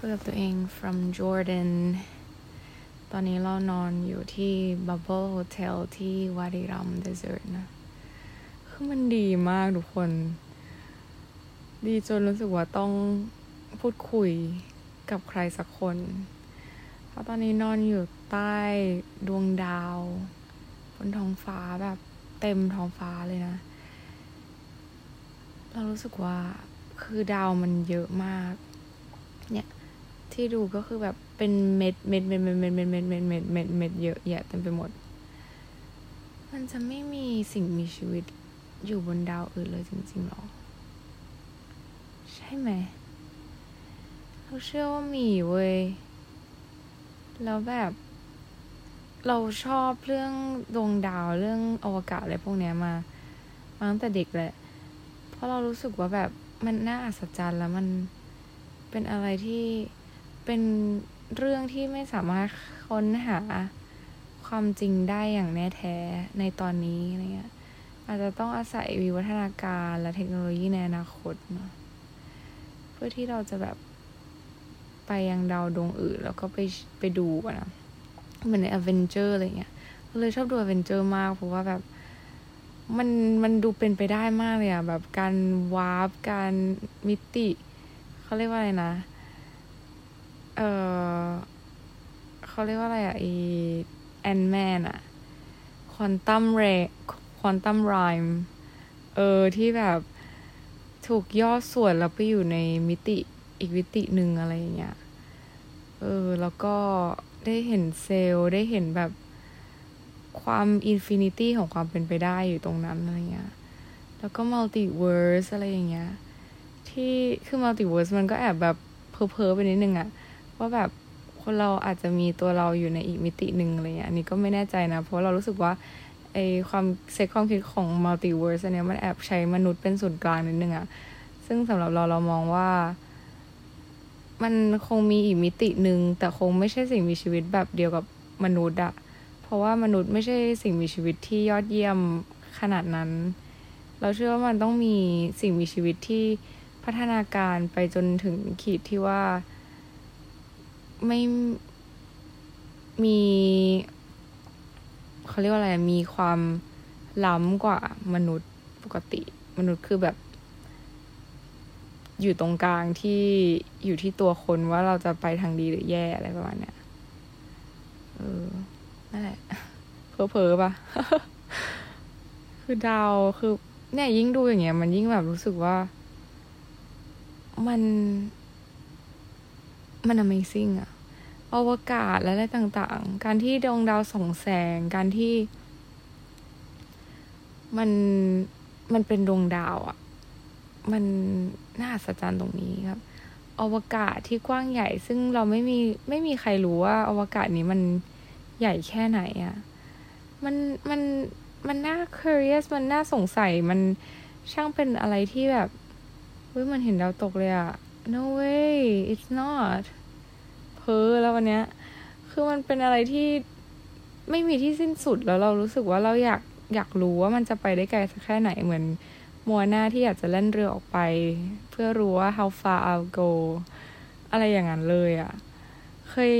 คุยกับตัวเอง from Jordan ตอนนี้เรานอนอยู่ที่ Bubble Hotel ที่วาริรัมเดสเ r ร์นะ คือมันดีมากทุกคน ดีจนรู้สึกว่าต้องพูดคุยกับใครสักคนเพราะตอนนี้นอนอยู่ใต้ดวงดาว บนท้องฟ้าแบบเต็มท้องฟ้าเลยนะ เรารู้สึกว่าคือดาวมันเยอะมาก เนี่ย ที่ดูก็คือแบบเป็นเม็ดเม็ดเม็ดเม็ดเม็ดเม็ดเม็ดเม็ดเม็ดเม็ดเม็ดเยอะแยะเต็มไปหมด มันจะไม่มีสิ่งมีชีวิตอยู่บนดาวอื่นเลยจริงๆหรอ ใช่ไหมเราเชื่อว่ามีเว้ย แล้วแบบ เราชอบเรื่องดวงดาวเรื่องอวกาศอะไรพวกเนี้ยมา มาตั้งแต่เด็กแหละ เพราะเรารู้สึกว่าแบบมันน่าอัศจรรย์แล้วมันเป็นอะไรที่ เป็นเรื่องที่ไม่สามารถค้นหาความจริงได้อย่างแน่แท้ในตอนนี้อะไรเงี้ยอาจจะต้องอาศัยวิวัฒนาการและเทคโนโลยีในอนาคตเนาะเพื่อที่เราจะแบบไปยังดาวดวงอื่น แล้วก็ไปไปดูนะเหมือนใน Avenger อะไรเงี้ยก็เลยชอบดู Avenger มากเพราะว่าแบบมันมันดูเป็นไปได้มากเลยอะแบบการ warp การมิติเขาเรียกว่าอะไรนะ เออเขาเรียกว่าอะไรอะอี Ant-Man อะ quantum re- quantum realm เออ ที่แบบถูกย่อส่วนแล้วไปอยู่ในมิติอีกมิติหนึ่งอะไรอย่างเงี้ย เออ แล้วก็ได้เห็นเซลล์ได้เห็นแบบความ infinity ของความเป็นไปได้อยู่ตรงนั้นอะไรเงี้ย แล้วก็ multiverse อะไรอย่างเงี้ย ที่คือ multiverse มันก็แอบแบบเพ้อเพ้อไปนิดนึงอะ ว่าแบบคนเราอาจจะมีตัวเราอยู่ในอีกมิติหนึ่งอะไรเงี้ยอันนี้ก็ไม่แน่ใจนะ เพราะเรารู้สึกว่าไอความเซ็ตความคิดของ multiverse อันเนี้ยมันแอบใช้มนุษย์เป็นศูนย์กลางนิดนึงอะซึ่งสำหรับเราเรามองว่า มันคงมีอีกมิติหนึ่งแต่คงไม่ใช่สิ่งมีชีวิตแบบเดียวกับมนุษย์อะเพราะว่ามนุษย์ไม่ใช่สิ่งมีชีวิตที่ยอดเยี่ยมขนาดนั้น เราเชื่อว่ามันต้องมีสิ่งมีชีวิตที่พัฒนาการไปจนถึงขีดที่ว่า ไม่มีเขาเรียกว่าอะไรมีความล้ำกว่ามนุษย์ปกติ มนุษย์คือแบบ อยู่ตรงกลางที่อยู่ที่ตัวคนว่าเราจะไปทางดีหรือแย่อะไรประมาณเนี้ยเออนั่นแหละเพอเพอปะคือดาวคือ เนี่ยยิ่งดูอย่างเงี้ย มันยิ่งแบบรู้สึกว่า มัน มัน Amazing อะอวกาศและอะไรต่างๆ การที่ดวงดาวส่องแสง การที่ มันมันเป็นดวงดาวอะมันน่าอัศจรรย์ตรงนี้ครับ อวกาศที่กว้างใหญ่ ซึ่งเราไม่มีไม่มีใครรู้ว่า อวกาศนี้มันใหญ่แค่ไหนอะมันมันมันน่า curious มันน่าสงสัย มันช่างเป็นอะไรที่แบบเฮ้ยมันเห็นดาวตกเลยอะ no way it's not พ้อแล้ววันเนี้ย คือมันเป็นอะไรที่ไม่มีที่สิ้นสุดแล้วเรารู้สึกว่าเราอยากอยากรู้ว่ามันจะไปได้ไกลสักแค่ไหนเหมือนมัวหน้าที่อยากจะเล่นเรือออกไป เพื่อรู้ว่า how far I'll go อะไรอย่างนั้นเลยอะ่ะ เคย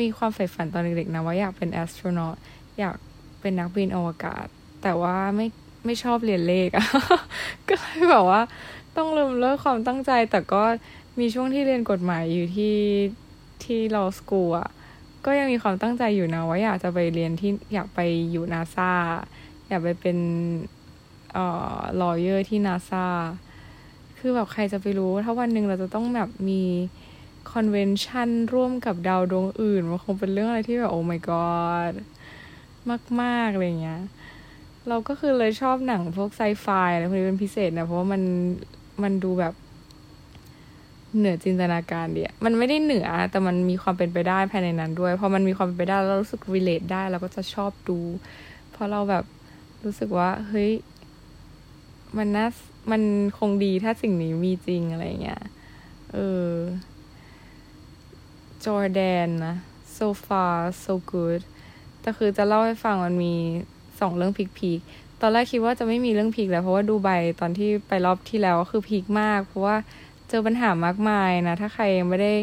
มีความใฝ่ฝันตอนเด็กๆนะว่าอยากเป็น astronaut อยากเป็นนักบินอวกาศ แต่ว่าไม่ไม่ชอบเรียนเลขอะก็เลยแบบว่า ต้องลืมเลิกความตั้งใจ แต่ก็มีช่วงที่เรียนกฎหมายอยู่ที่ ที่ law school อะก็ยังมีความตั้งใจอยู่นะว่าอยากจะไปเรียนที่อยากไปอยู่นาซาอยากไปเป็นเอ่อ lawyer ที่นาซาคือแบบใครจะไปรู้ ถ้าวันหนึ่งเราจะต้องแบบมีคอนเวนชันร่วมกับดาวดวงอื่น มันคงเป็นเรื่องอะไรที่แบบโอ้ my god มากๆอะไรเงี้ย เราก็คือเลยชอบหนังพวกไซไฟอะไรพวกนี้เป็นพิเศษนะ เพราะว่ามันมันดูแบบ เหนือจินตนาการเดียมันไม่ได้เหนือ แต่มันมีความเป็นไปได้ภายในนั้นด้วยพอมันมีความเป็นไปได้เรารู้สึก relate ได้เราก็จะชอบดู เพราะเราแบบรู้สึกว่า เฮ้ย มันน่ามันคงดีถ้าสิ่งนี้มีจริงอะไรเงี้ย เออ จอร์แดนนะ so far so good แต่คือจะเล่าให้ฟังมันมีสองเรื่องพีคพีคตอนแรกคิดว่าจะไม่มีเรื่องพีคแล้วเพราะว่าดูใบตอนที่ไปรอบที่แล้วคือพีคมาก เพราะว่า จอปัญหามากมายนะถ้าใครยังไม่ได้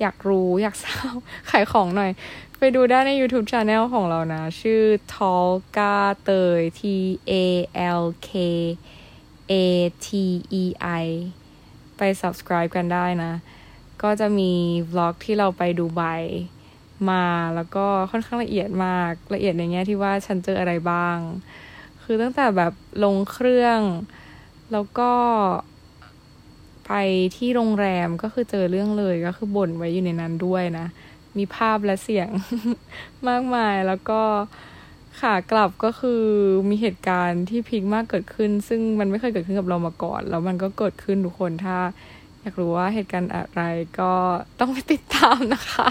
อยากรู้อยากทราบขายของหน่อย ไปดูได้ใน YouTube Channel ของเรานะ ชื่อ Tolga เตย T A L K A T E I ไป subscribe กันได้นะ ก็จะมีวล็อกที่เราไปดูไบมาแล้วก็ค่อนข้างละเอียดมากละเอียดในแง่ที่ว่าฉันเจออะไรบ้าง คือตั้งแต่แบบลงเครื่อง แล้วก็ ไปที่โรงแรมก็คือเจอเรื่องเลยก็คือบ่นไว้อยู่ในนั้นด้วยนะ มีภาพและเสียงมากมายแล้วก็ขากลับก็คือมีเหตุการณ์ที่พีคมากเกิดขึ้น ซึ่งมันไม่เคยเกิดขึ้นกับเรามาก่อน แล้วมันก็เกิดขึ้นทุกคนถ้า อยากรู้ว่าเหตุการณ์อะไรก็ต้องไปติดตามนะคะ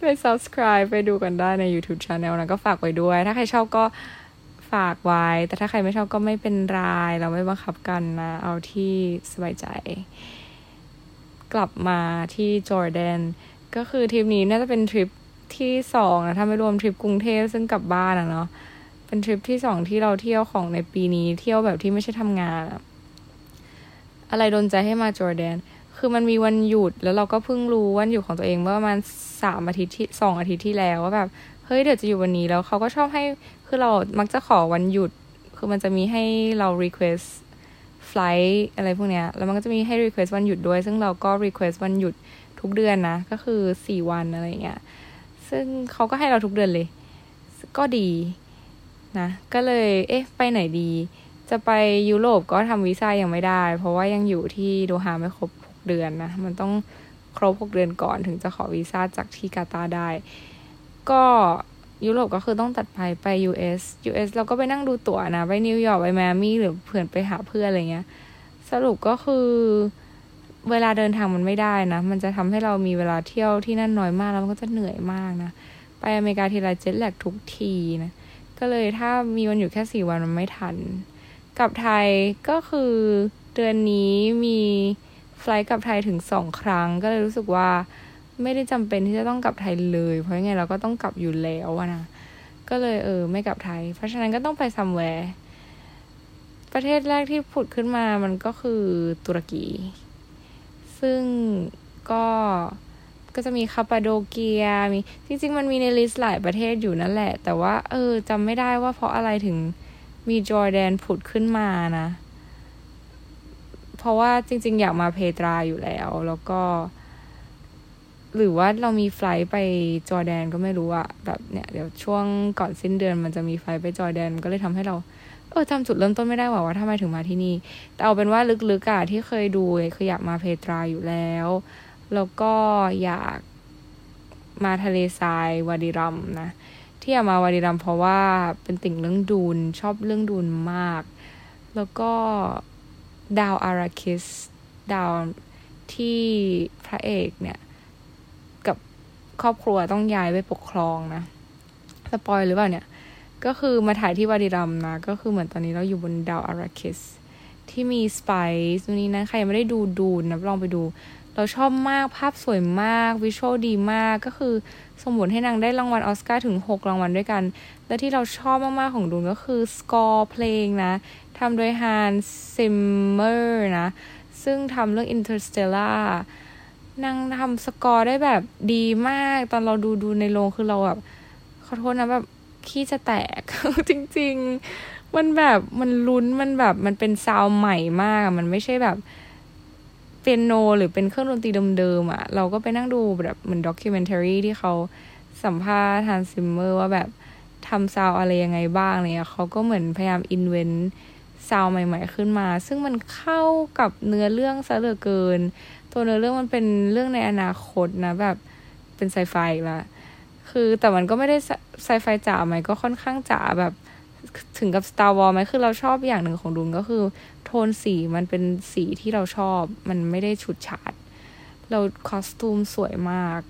ไป subscribe ไปดูกันได้ใน YouTube Channel นะก็ฝากไว้ด้วย ถ้าใครชอบก็ ฝากไว้ แต่ถ้าใครไม่ชอบก็ไม่เป็นไรเราไม่บังคับกันนะ เอาที่สบายใจ กลับมาที่จอร์แดนก็คือทริปนี้น่าจะเป็นทริปที่สองนะ ถ้าไม่รวมทริปกรุงเทพซึ่งกลับบ้านอะเนาะเป็นทริปที่สองที่เราเที่ยวของในปีนี้เที่ยวแบบที่ไม่ใช่ทำงานอะอะไรโดนใจให้มาจอร์แดน คือมันมีวันหยุดแล้วเราก็เพิ่งรู้วันหยุดของตัวเองเมื่อประมาณสามอาทิตย์ที่สองอาทิตย์ที่แล้วว่าแบบ เฮ้ยเดี๋ยวจะอยู่วันนี้แล้วเขาก็ชอบให้ คือเรามักจะขอวันหยุด คือมันจะมีให้เรา request flight อะไรพวกเนี้ย แล้วมันก็จะมีให้ request วันหยุดด้วย ซึ่งเราก็ request วันหยุดทุกเดือนนะ ก็คือสี่วันอะไรเงี้ย ซึ่งเขาก็ให้เราทุกเดือนเลย ก็ดีนะ ก็เลย เอ๊ะ ไปไหนดี จะไปยุโรปก็ทำวีซ่ายังไม่ได้ เพราะว่ายังอยู่ที่โดฮาไม่ครบหกเดือนนะ มันต้องครบหกเดือนก่อนถึงจะขอวีซ่าจากที่กาตาได้ ก็ ยุโรปก็คือต้องตัดไปไป US US เราก็ไปนั่งดูตั๋วนะ ไปนิวยอร์กไปแมมี่หรือเพื่อนไปหาเพื่อนอะไรเงี้ย สรุปก็คือเวลาเดินทางมันไม่ได้นะ มันจะทำให้เรามีเวลาเที่ยวที่นั่นน้อยมากแล้วมันก็จะเหนื่อยมากนะ ไปอเมริกาทีไรเจ็ตแลกทุกทีนะ ก็เลยถ้ามีวันอยู่แค่สี่วันมันไม่ทันกับไทยก็คือเดือนนี้มีไฟล์กลับไทยถึงสองครั้ง ก็เลยรู้สึกว่า ไม่ได้จำเป็นที่จะต้องกลับไทยเลย เพราะยังไงเราก็ต้องกลับอยู่แล้วนะก็เลยเออ ไม่กลับไทย เพราะฉะนั้นก็ต้องไปซัมแวร์ประเทศแรกที่ผุดขึ้นมามันก็คือตุรกี ซึ่งก็ก็จะมีคาปาโดเกียมีจริง ๆ มันมีใน list หลายประเทศอยู่นั่นแหละ แต่ว่าเออจำไม่ได้ว่าเพราะอะไรถึงมีจอร์แดนผุดขึ้นมานะ เพราะว่าจริง ๆ อยากมาเพตราอยู่แล้ว แล้วก็ หรือว่าเรามี flight ไปจอร์แดนก็ไม่รู้อะแบบเนี่ยเดี๋ยวช่วงก่อนสิ้นเดือนมันจะมี flight ไปจอร์แดนก็เลยทำให้เรา เออจำจุดเริ่มต้นไม่ได้ว่าว่าทำไมถึงมาที่นี่ แต่เอาเป็นว่าลึกๆอะที่เคยดูคืออยากมาเพตราอยู่แล้ว แล้วก็อยากมาทะเลทรายวาดิรัมนะที่อยากมาวาดิรัมเพราะว่าเป็นติ่งเรื่องดูนชอบเรื่องดูนมาก แล้วก็ดาวอาราคิสดาวที่พระเอกเนี่ย ครอบครัวต้องย้ายไปปกครองนะสปอยหรือเปล่าเนี่ย ก็คือมาถ่ายที่วาดิรัมนะ ก็คือเหมือนตอนนี้เราอยู่บนดาวอาราคิสที่มี spice นี้นะใครยังไม่ได้ดู Dune นะลองไปดู เราชอบมากภาพสวยมาก visual ดีมากก็คือสมบูรณ์ให้นางได้รางวัลออสการ์ถึง 6 รางวัลด้วยกัน และที่เราชอบมาก ๆ ของ Dune ก็คือสกอร์เพลงนะทำโดย Hans Zimmer นะ ซึ่งทำเรื่อง Interstellar นางทำสกอร์ได้แบบดีมาก ตอนเราดู Dune ในโรงคือเราแบบขอโทษนะแบบขี้จะแตก จริง ๆ มันแบบมันลุ้นมันแบบมันเป็นซาวใหม่มาก มันไม่ใช่แบบเปียโนหรือเป็นเครื่องดนตรีเดิมๆอะ่ะ เราก็ไปนั่งดูแบบเหมือน documentary ที่เขาสัมภาษณ์ Hans Zimmer ว่าแบบทำซาวอะไรยังไงบ้างเนี่ยเขาก็เหมือนพยายาม invent sound ใหม่ ๆ ขึ้นมา ซึ่งมันเข้ากับเนื้อเรื่องซะเหลือเกิน ตัวเนื้อเรื่องมันเป็นเรื่องในอนาคตนะแบบเป็นไซไฟละคือแต่มันก็ไม่ได้ไซไฟจ๋าไหมก็ค่อนข้างจ๋าแบบถึงกับ Star Wars ไหมคือเราชอบอย่างหนึ่งของดุนก็คือ โทนสีมันเป็นสีที่เราชอบ มันไม่ได้ฉุดฉาด เราคอสตูมสวยมาก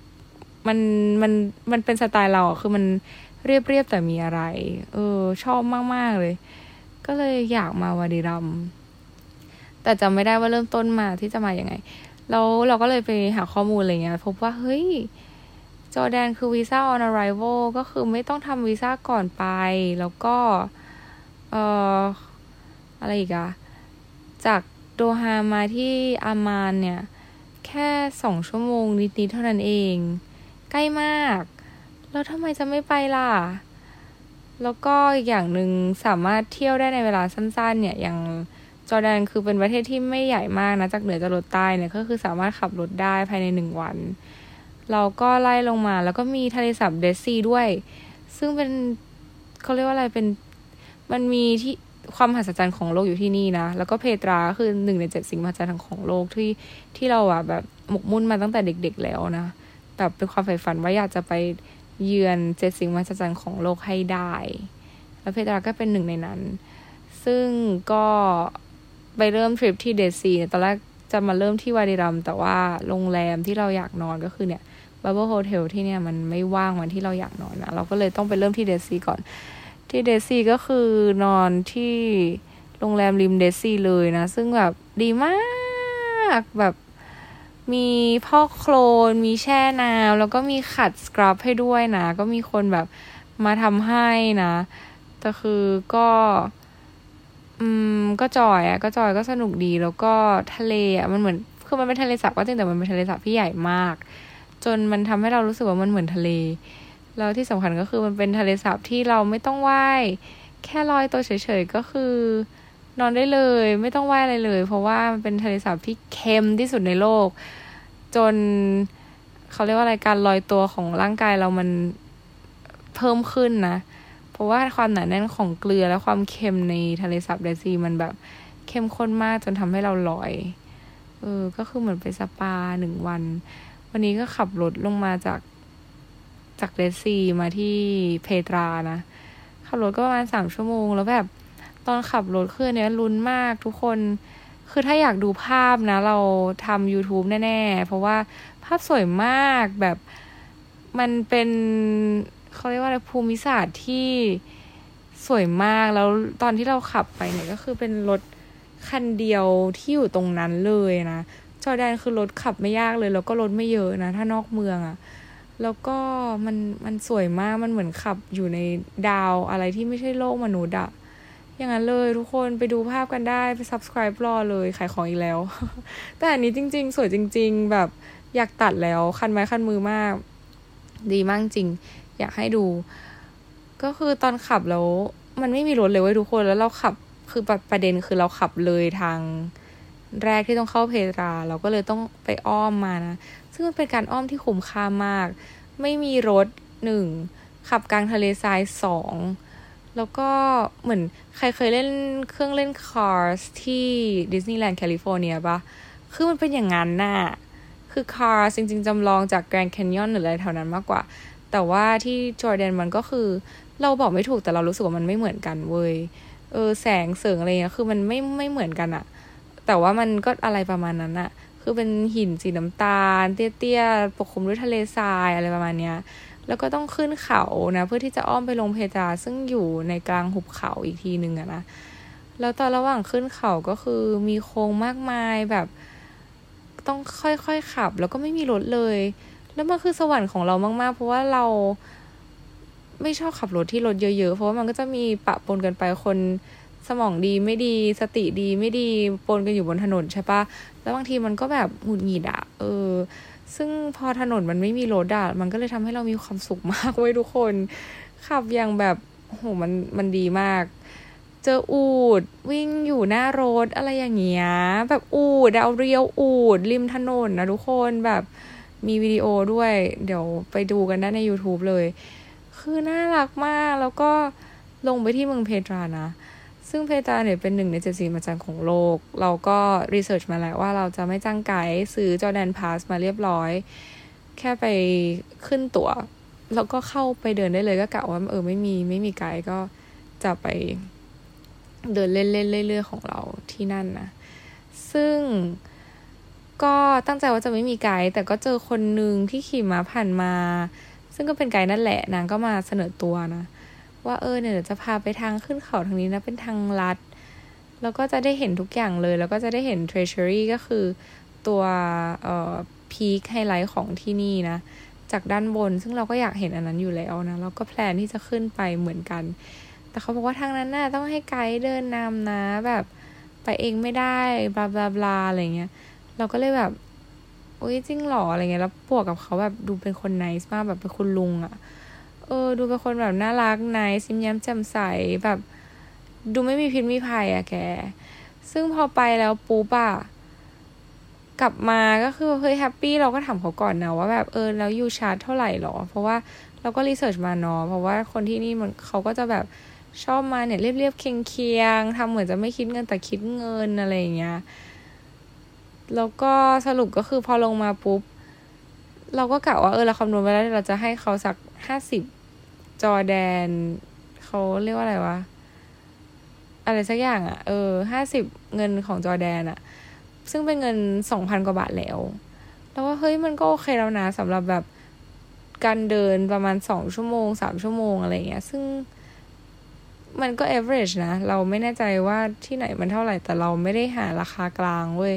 มันมันมันเป็นสไตล์เราคือมันเรียบเรียบแต่มีอะไร เออ ชอบมาก ๆ เลย ก็เลยอยากมาวาดิรัม แต่จำไม่ได้ว่าเริ่มต้นมาที่จะมาอย่างไง แล้วเราก็เลยไปหาข้อมูลอะไรเงี้ยพบว่าเฮ้ยจอแดนคือวีซ่า on arrival ก็คือไม่ต้องทำวีซ่าก่อนไป แล้วก็ เอ่อ อะไรอีกอะจากโดฮามาที่อามานเนี่ย แค่สองชั่วโมงนิดๆเท่านั้นเอง ใกล้มาก แล้วทำไมจะไม่ไปล่ะ แล้วก็อีกอย่างหนึ่งสามารถเที่ยวได้ในเวลาสั้นๆ เนี่ยอย่าง จอร์แดนคือเป็นประเทศที่ไม่ใหญ่มากนะ จากเหนือจรดใต้เนี่ยก็คือสามารถขับรถได้ภายในหนึ่งวัน เราก็ไล่ลงมา แล้วก็มีทะเลสาบเดซีด้วย ซึ่งเป็นเขาเรียกว่าอะไรเป็นมันมีที่ความมหัศจรรย์ของโลกอยู่ที่นี่นะ แล้วก็เพตราคือหนึ่งในเจ็ดสิ่งมหัศจรรย์ของโลกที่ที่เราอะแบบหมกมุ่นมาตั้งแต่เด็ก ๆ แล้วนะแบบเป็นความใฝ่ฝันว่าอยากจะไปเยือนเจ็ดสิ่งมหัศจรรย์ของโลกให้ได้ แล้วเพตราก็เป็นหนึ่งในนั้น ซึ่งก็ ไปเริ่มทริปที่ Dead Sea เนี่ยตอนแรกจะมาเริ่มที่วาดิรัม แต่ว่าโรงแรมที่เราอยากนอนก็คือเนี่ย bubble hotel ที่เนี่ยมันไม่ว่างวันที่เราอยากนอนนะเราก็เลยต้องไปเริ่มที่ Dead Sea ก่อน ที่ Dead Sea ก็คือนอนที่โรงแรมริม Dead Sea เลยนะ ซึ่งแบบดีมากแบบมีพ่อโคลน มีแช่น้ำแล้วก็มีขัดสครับให้ด้วยนะ ก็มีคนแบบมาทำให้นะแต่คือก็ อืม ก็จอยอะ่ะ ก็จอยก็สนุกดีแล้วก็ทะเลอะ่ะมันเหมือนคือมันเป็นทะเลสาบก็จริงแต่มันเป็นทะเลสาบที่ใหญ่มาก จนมันทำให้เรารู้สึกว่ามันเหมือนทะเลแล้วที่สำคัญก็คือมันเป็นทะเลสาบที่เราไม่ต้องว่ายแค่ลอยตัวเฉยๆก็คือ นอนได้เลย ไม่ต้องว่ายอะไรเลย เพราะว่ามันเป็นทะเลสาบที่เค็มที่สุดในโลก จนเขาเรียกว่าอะไรการลอยตัวของร่างกายเรามันเพิ่มขึ้นนะ ราะว่าความหนาแน่นของเกลือและความเค็มในทะเลสาบเดซีมันแบบเข้มข้นมากจนทำให้เราลอย เออ ก็คือเหมือนไปสปาหนึ่งวัน วันนี้ก็ขับรถลงมาจากจากเดซีมาที่เพตรานะ ขับรถก็ประมาณสามชั่วโมง แล้วแบบตอนขับรถคือเนี้ยลุ้นมากทุกคน คือถ้าอยากดูภาพนะ เราทำ YouTube แน่ ๆ เพราะว่าภาพสวยมากแบบมันเป็น เขาเรียกว่าอะไรภูมิศาสตร์ที่สวยมากแล้วตอนที่เราขับไปเนี่ยก็คือเป็นรถคันเดียวที่อยู่ตรงนั้นเลยนะจอแดนคือรถขับไม่ยากเลย แล้วก็รถไม่เยอะนะ ถ้านอกเมืองอะแล้วก็มันมันสวยมากมันเหมือนขับอยู่ในดาวอะไรที่ไม่ใช่โลกมนุษย์อะอย่างนั้นเลยทุกคนไปดูภาพกันได้ ไป subscribe รอเลยขายของอีกแล้ว แต่อันนี้จริง ๆ สวยจริง ๆ แบบอยากตัดแล้ว คันไม้คันมือมาก ดีมากจริง อยากให้ดู ก็คือตอนขับแล้วมันไม่มีรถเลยเว้ยทุกคนแล้วเราขับคือประเด็นคือเราขับเลยทางแรกที่ต้องเข้าเพตรา เราก็เลยต้องไปอ้อมมานะ ซึ่งมันเป็นการอ้อมที่คุ้มค่ามาก ไม่มีรถหนึ่งขับกลางทะเลทรายสองแล้วก็เหมือนใครเคยเล่นเครื่องเล่น Cars ที่ดิสนีย์แลนด์แคลิฟอร์เนียปะคือมันเป็นอย่างนั้นน่ะ คือ Cars จริง ๆจำลองจาก Grand Canyon หรืออะไรแถวนั้นมากกว่า แต่ว่าที่จอร์แดนมันก็คือ เราบอกไม่ถูกแต่เรารู้สึกว่ามันไม่เหมือนกันเว้ยเออแสงเสริงอะไรเงี้ยคือมันไม่ไม่เหมือนกันอะแต่ว่ามันก็อะไรประมาณนั้นอะคือเป็นหินสีน้ำตาล เตี้ยๆปกคลุมด้วยทะเลทรายอะไรประมาณเนี้ยแล้วก็ต้องขึ้นเขานะเพื่อที่จะอ้อมไปลงเพตราซึ่งอยู่ในกลางหุบเขาอีกทีหนึ่งอะนะแล้วตอนระหว่างขึ้นเขาก็คือมีโค้งมากมายแบบ ต้องค่อยๆขับ แล้วก็ไม่มีรถเลย แล้วมันคือสวรรค์ของเรามาก ๆ เพราะว่าเราไม่ชอบขับรถที่รถเยอะๆ เพราะว่ามันก็จะมีปะปนกันไปคนสมองดีไม่ดีสติดีไม่ดีปนกันอยู่บนถนนใช่ปะแล้วบางทีมันก็แบบหงุดหงิดอะเออ ซึ่งพอถนนมันไม่มีรถอะมันก็เลยทำให้เรามีความสุขมากเว้ยทุกคน ขับอย่างแบบโหมันมันดีมาก เจออูดวิ่งอยู่หน้ารถอะไรอย่างเงี้ยแบบอูดเอาเรียวอูดริมถนนนะทุกคนแบบ มีวิดีโอด้วย เดี๋ยวไปดูกันได้ใน YouTube เลย คือน่ารักมาก แล้วก็ลงไปที่เมืองเพตรานะ ซึ่งเพตราเนี่ยเป็นหนึ่งในเจ็ดสีมาจันของโลก เราก็รีเสิร์ชมาแล้วว่าเราจะไม่จ้างไกด์ซื้อจอแดนพาสมาเรียบร้อย แค่ไปขึ้นตัว๋ว แล้วก็เข้าไปเดินได้เลยก็กะว่าเออไม่มีไม่มีไกด์ก็จะไปเดินเล่นเล่นเรื่อยๆของเราที่นั่นนะ ซึ่ง ก็ตั้งใจว่าจะไม่มีไกด์แต่ก็เจอคนหนึ่งที่ขี่ม้าผ่านมา ซึ่งก็เป็นไกด์นั่นแหละนางก็มาเสนอตัวนะว่าเออเนี่ยจะพาไปทางขึ้นเขาทางนี้นะเป็นทางลัด แล้วก็จะได้เห็นทุกอย่างเลย แล้วก็จะได้เห็น treasury ก็คือตัวเอ่อ peak highlight ของที่นี่นะ จากด้านบนซึ่งเราก็อยากเห็นอันนั้นอยู่แล้วนะแล้วก็ plan ที่จะขึ้นไปเหมือนกัน แต่เขาบอกว่าทางนั้นน่ะต้องให้ไกด์เดินนำนะแบบไปเองไม่ได้ blah blah blah อะไรเงี้ย เราก็เลยแบบโอโอ้ยจริงหรออะไรเงี้ยแล้วบวกกับเขาแบบดูเป็นคน nice มากแบบเป็นคุณลุงอะ่ะ เออ ดูเป็นคนแบบน่ารัก nice ยิ้มแย้มแจ่มใสแบบ ดูไม่มีพิษมีภัยอะแก ซึ่งพอไปแล้วปุ๊บอะกลับมาก็คือเฮ้ย happy เราก็ถามเขาก่อนนะว่าแบบเออแล้ว you charge เท่าไหร่หรอ เพราะว่าเราก็รีเสิร์ชมาเนาะเพราะว่าคนที่นี่มันเขาก็จะแบบชอบมาเนี่ยเรียบๆเคียงๆทำเหมือนจะไม่คิดเงินแต่คิดเงินอะไรอย่างเงี้ย แล้วก็สรุปก็คือพอลงมาปุ๊บ เราก็กะว่าเออเราคำนวณไว้แล้วเราจะให้เขาสักห้าสิบจอแดน เขาเรียกว่าอะไรวะ อะไรสักอย่างอะ่ะ เออห้าสิบเงินของจอแดนอะ่ะ ซึ่งเป็นเงินสองพันกว่าบาทแล้ว แล้วว่าเฮ้ยมันก็โอเคแล้วนะสำหรับแบบการเดินประมาณสองชั่วโมงสามชั่วโมงอะไรเงี้ย ซึ่งมันก็ average นะ เราไม่แน่ใจว่าที่ไหนมันเท่าไหร่แต่เราไม่ได้หาราคากลางเว้ย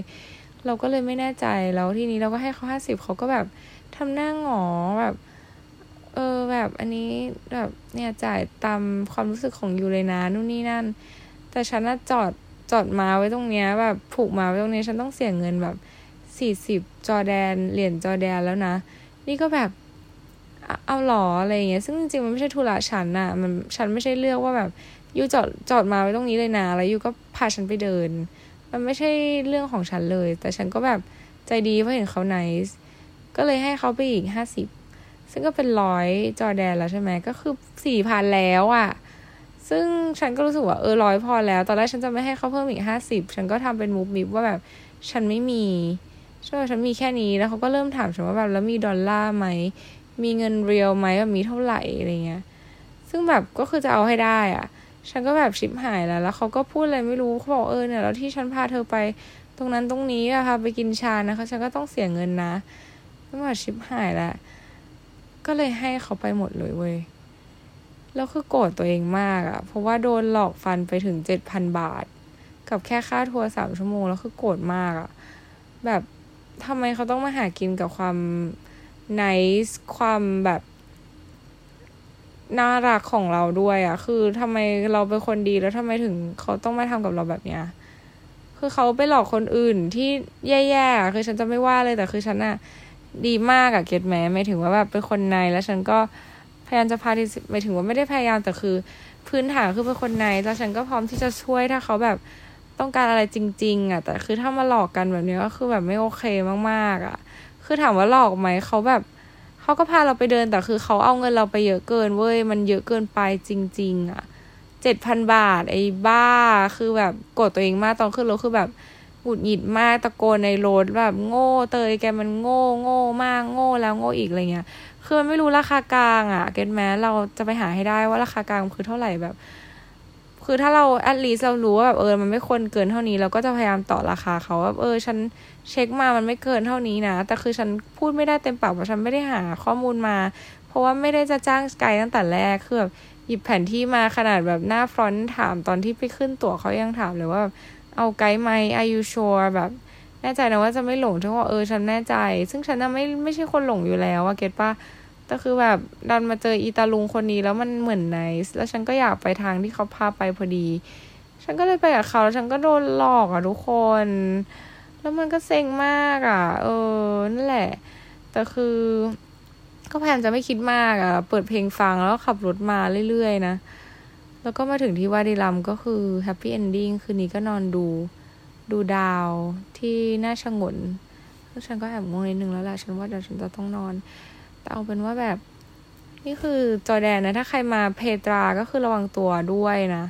เราก็เลยไม่แน่ใจแล้วทีนี้เราก็ให้เขาห้าสิบเขาก็แบบทำหน้าหงอแบบ เออแบบอันนี้แบบเนี่ยจ่ายตามความรู้สึกของยูเลยนะนู่นนี่นั่น แต่ฉันน่ะจอดจอดมาไว้ตรงเนี้ย แบบผูกมาไว้ตรงนี้ฉันต้องเสียเงินแบบสี่สิบจอแดนเหรียญจอแดนแล้วนะ นี่ก็แบบเอาหรออะไรเงี้ย ซึ่งจริงๆมันไม่ใช่ธุระฉันอะมันฉันไม่ใช่เลือกว่าแบบยูจอดจอดมาไว้ตรงนี้เลยนะ แล้วยูก็พาฉันไปเดิน มันไม่ใช่เรื่องของฉันเลย แต่ฉันก็แบบใจดีเพราะเห็นเขาไนส์ก็เลยให้เขาไปอีกห้าสิบซึ่งก็เป็นร้อยจอแดนแล้วใช่ไหมก็คือสี่พันแล้วอะซึ่งฉันก็รู้สึกว่าเออร้อยพอแล้ว ตอนแรกฉันจะไม่ให้เขาเพิ่มอีกห้าสิบฉันก็ทำเป็นมูฟมิฟว่าแบบฉันไม่มีใช่ฉันมีแค่นี้แล้วเขาก็เริ่มถามฉันว่าแบบแล้วมีดอลลาร์ไหมมีเงินเรียลไหมแบบมีเท่าไหร่อะไรเงี้ย ซึ่งแบบก็คือจะเอาให้ได้อะ ฉันก็แบบชิปหายแล้ว แล้วเขาก็พูดอะไรไม่รู้เขาบอกเออเนี่ยแล้วที่ฉันพาเธอไป ตรงนั้นตรงนี้อะค่ะไปกินชานะคะฉันก็ต้องเสียเงินนะก็มาชิปหายแล้วก็เลยให้เขาไปหมดเลยเว้ยแล้วคือโกรธตัวเองมากอะเพราะว่าโดนหลอกฟันไปถึงเจ็ดพันบาท กับแค่ค่าทัวร์สามชั่วโมงแล้วคือโกรธมากอะแบบทำไมเขาต้องมาหากินกับความไนส์ความแบบ น่ารักของเราด้วยอะ่ะ คือทำไมเราเป็นคนดีแล้วทำไมถึงเขาต้องมาทำกับเราแบบเนี้ย คือเขาไปหลอกคนอื่นที่แย่ๆคือฉันจะไม่ว่าเลยแต่คือฉันอะดีมากอะเก็ตแม้ไม่ถึงว่าแบบเป็นคนในแล้วฉันก็พยายามจะพาที่ไม่ถึงว่าไม่ได้พยายามแต่คือ พื้นฐานคือเป็นคนในแล้วฉันก็พร้อมที่จะช่วยถ้าเขาแบบต้องการอะไรจริง ๆอะแต่คือถ้ามาหลอกกันแบบนี้ก็คือแบบไม่โอเคมากๆอะคือถามว่าหลอกไหมเขาแบบ เขาก็พาเราไปเดินแต่คือเขาเอาเงินเราไปเยอะเกินเว้ยมันเยอะเกินไปจริง ๆอะเจ็ดพันบาท ไอ้บ้าคือแบบกดตัวเองมากตอนขึ้นรถคือแบบหงุดหงิดมากตะโกนในรถแบบโง่เตยแกมันโง่โง่มากโง่แล้วโง่อีกอะไรเงี้ยคือมันไม่รู้ราคากลางอะ เก็ตแม้เราจะไปหาให้ได้ว่าราคากลางคือเท่าไหร่แบบ คือถ้าเราแอดลีสเรารู้ว่าแบบเออมันไม่ควรเกินเท่านี้เราก็จะพยายามต่อราคาเขาว่าเออฉันเช็คมามันไม่เกินเท่านี้นะ แต่คือฉันพูดไม่ได้เต็มปากเพราะฉันไม่ได้หาข้อมูลมา เพราะว่าไม่ได้จะจ้างไกด์ตั้งแต่แรกคือแบบหยิบแผนที่มาขนาดแบบหน้าฟรอนต์ถามตอนที่ไปขึ้นตั๋วเขายังถามเลยว่าเอาไกด์ไหม are you sure แบบแน่ใจนะว่าจะไม่หลงถึงว่าเออฉันแน่ใจ ซึ่งฉันน่ะไม่ไม่ใช่คนหลงอยู่แล้วอะเก็ตปะ แต่คือแบบดันมาเจออีตาลุงคนนี้แล้วมันเหมือนไนส์แล้วฉันก็อยากไปทางที่เขาพาไปพอดี ฉันก็เลยไปกับเขาแล้วฉันก็โดนหลอกอะทุกคน แล้วมันก็เซ็งมากอะเออนั่นแหละ แต่คือ ก็พยายามจะไม่คิดมากอะเปิดเพลงฟังแล้วขับรถมาเรื่อยๆนะแล้วก็มาถึงที่วาดิรัมก็คือ happy ending คืนนี้ก็นอนดู ดูดาวที่น่าฉงนแล้วฉันก็แอบง่วงนิดนึงแล้วแหละฉันว่าเดี๋ยวฉันจะต้องนอน แต่เอาเป็นว่าแบบ นี่คือจอร์แดนนะ ถ้าใครมาเพตราก็คือระวังตัวด้วยนะ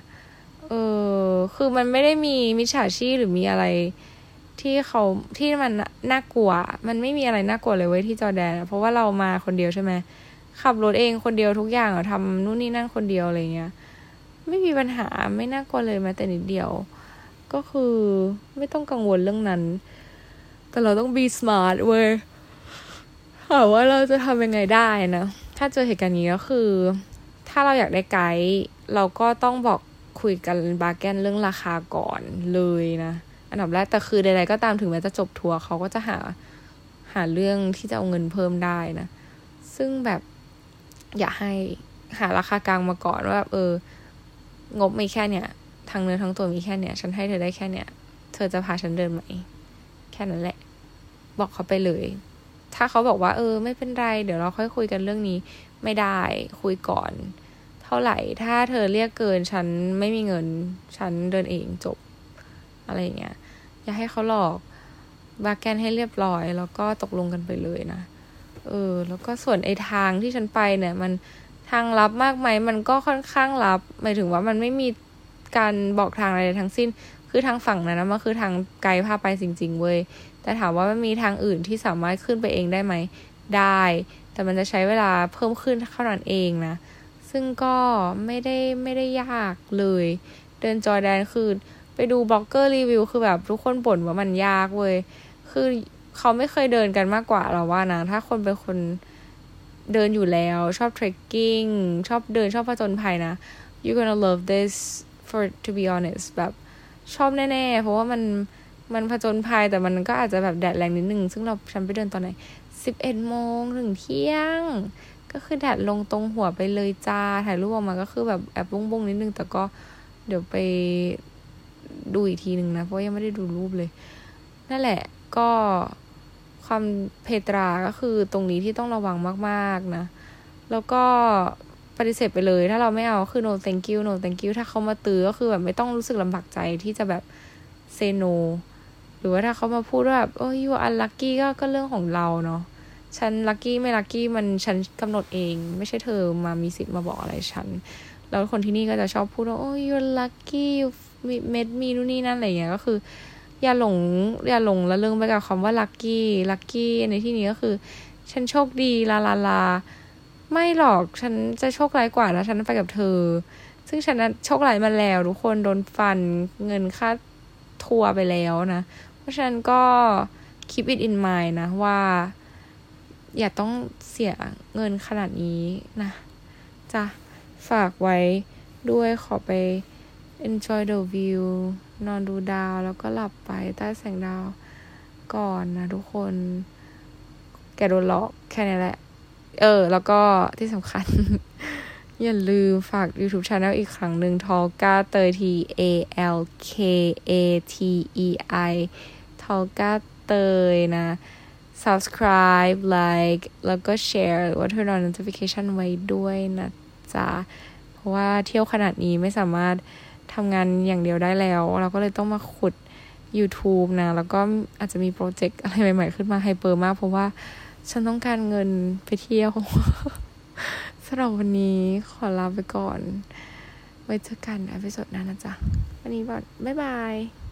เออ คือมันไม่ได้มีมิจฉาชีพหรือมีอะไร ที่เขาที่มันน่ากลัว มันไม่มีอะไรน่ากลัวเลยเว้ยที่จอแดนเพราะว่าเรามาคนเดียวใช่ไหมขับรถเองคนเดียวทุกอย่างอะทำนู่นนี่นั่นคนเดียวอะไรเงี้ยไม่มีปัญหาไม่น่ากลัวเลยแม้แต่นิดเดียว ก็คือไม่ต้องกังวลเรื่องนั้น แต่เราต้อง be smart เว้ย ถามว่าเราจะทำยังไงได้นะ ถ้าเจอเหตุการณ์นี้ก็คือ ถ้าเราอยากได้ไกด์เราก็ต้องบอกคุยกันบาร์แกนเรื่องราคาก่อนเลยนะ อันดับแรกแต่คือใดๆก็ตามถึงแม้จะจบทัวร์เขาก็จะหาหาเรื่องที่จะเอาเงินเพิ่มได้นะ ซึ่งแบบอย่าให้หาราคากลางมาก่อนว่าเออ งบมีแค่เนี้ยทางเนื้อทั้งตัวมีแค่เนี้ยฉันให้เธอได้แค่เนี้ยเธอจะพาฉันเดินไหม แค่นั้นแหละ บอกเขาไปเลย ถ้าเขาบอกว่า เออ ไม่เป็นไร เดี๋ยวเราค่อยคุยกันเรื่องนี้ ไม่ได้คุยก่อน เท่าไหร่ ถ้าเธอเรียกเกินฉันไม่มีเงิน ฉันเดินเองจบ อะไรอย่างเงี้ยอย่าให้เขาหลอกบาแกนให้เรียบร้อย แล้วก็ตกลงกันไปเลยนะเออ แล้วก็ส่วนไอ้ทางที่ฉันไปเนี่ย มันทางลับมากไหมมันก็ค่อนข้างลับ หมายถึงว่ามันไม่มีการบอกทางอะไรทั้งสิ้น คือทางฝั่งนั้นนะมันคือทางไกด์พาไปจริง ๆ เว้ย แต่ถามว่ามันมีทางอื่นที่สามารถขึ้นไปเองได้ไหม ได้ แต่มันจะใช้เวลาเพิ่มขึ้นเท่านั้นเองนะ ซึ่งก็ไม่ได้ไม่ได้ยากเลย เดินจอร์แดนคือไปดูบล็อกเกอร์รีวิวคือแบบทุกคนบ่นว่ามันยากเว้ย คือเขาไม่เคยเดินกันมากกว่าเราว่านะ ถ้าคนเป็นคนเดินอยู่แล้ว ชอบ trekking ชอบเดินชอบผจญภัยนะ you gonna love this for to be honest แบบชอบแน่ ๆ เพราะว่ามัน มันผจญภัยแต่มันก็อาจจะแบบแดดแรงนิดนึง ซึ่งเราฉันไปเดินตอนไหนสิบเอ็ดโมงถึงเที่ยง ก็คือแดดลงตรงหัวไปเลยจ้า ถ่ายรูปออกมาก็คือแบบแอบบุ้งๆนิดนึง แต่ก็เดี๋ยวไปดูอีกทีหนึ่งนะ เพราะยังไม่ได้ดูรูปเลย นั่นแหละก็ความเพตราก็คือตรงนี้ที่ต้องระวังมากๆนะ แล้วก็ปฏิเสธไปเลย ถ้าเราไม่เอาคือ no thank you no thank you ถ้าเขามาตือก็คือแบบไม่ต้องรู้สึกลำบากใจที่จะแบบ say no รือว่าถ้าเขามาพูดว่าแบบโอ้ย you are unlucky ก็ก็เรื่องของเราเนาะฉัน lucky ไม่ lucky มันฉันกำหนดเอง ไม่ใช่เธอมามีสิทธิ์มาบอกอะไรฉัน แล้วคนที่นี่ก็จะชอบพูดว่าโอ้ย you're lucky you made me นู่นนี่นั่นอะไรอย่างเงี้ยก็คือ อย่าหลงอย่าหลงละเริงไปกับคำว่า lucky lucky ในที่นี้ก็คือ ฉันโชคดีลาลาลาไม่หรอกฉันจะโชคร้ายกว่านะฉันไปกับเธอ ซึ่งฉันโชคร้ายมาแล้ว ทุกคนโดนฟันเงินค่าทัวร์ไปแล้วนะ ราะฉะนั้นก็ keep it in mind นะว่า อย่าต้องเสียเงินขนาดนี้นะจะฝากไว้ด้วยขอไป enjoy the view นอนดูดาวแล้วก็หลับไปใต้แสงดาวก่อนนะทุกคน แกโดนหลอกแค่นี้แหละ เออ แล้วก็ที่สำคัญ อย่าลืมฝาก YouTube Channel อีกครั้งหนึ่งทอลกาเตย T A L K A T E I ทอลกาเตยนะ subscribe like แล้วก็ share หรือว่า turn on notification ไว้ด้วยนะจ๊ะ เพราะว่าเที่ยวขนาดนี้ไม่สามารถทำงานอย่างเดียวได้แล้ว เราก็เลยต้องมาขุด YouTube นะ แล้วก็อาจจะมีโปรเจกต์อะไรใหม่ ๆ ขึ้นมา hyper มาก เพราะว่าฉันต้องการเงินไปเที่ยวสำหรับวันนี้ขอลาไปก่อน ไว้เจอกัน episode หน้านะจ๊ะ วันนี้บอกบ๊ายบาย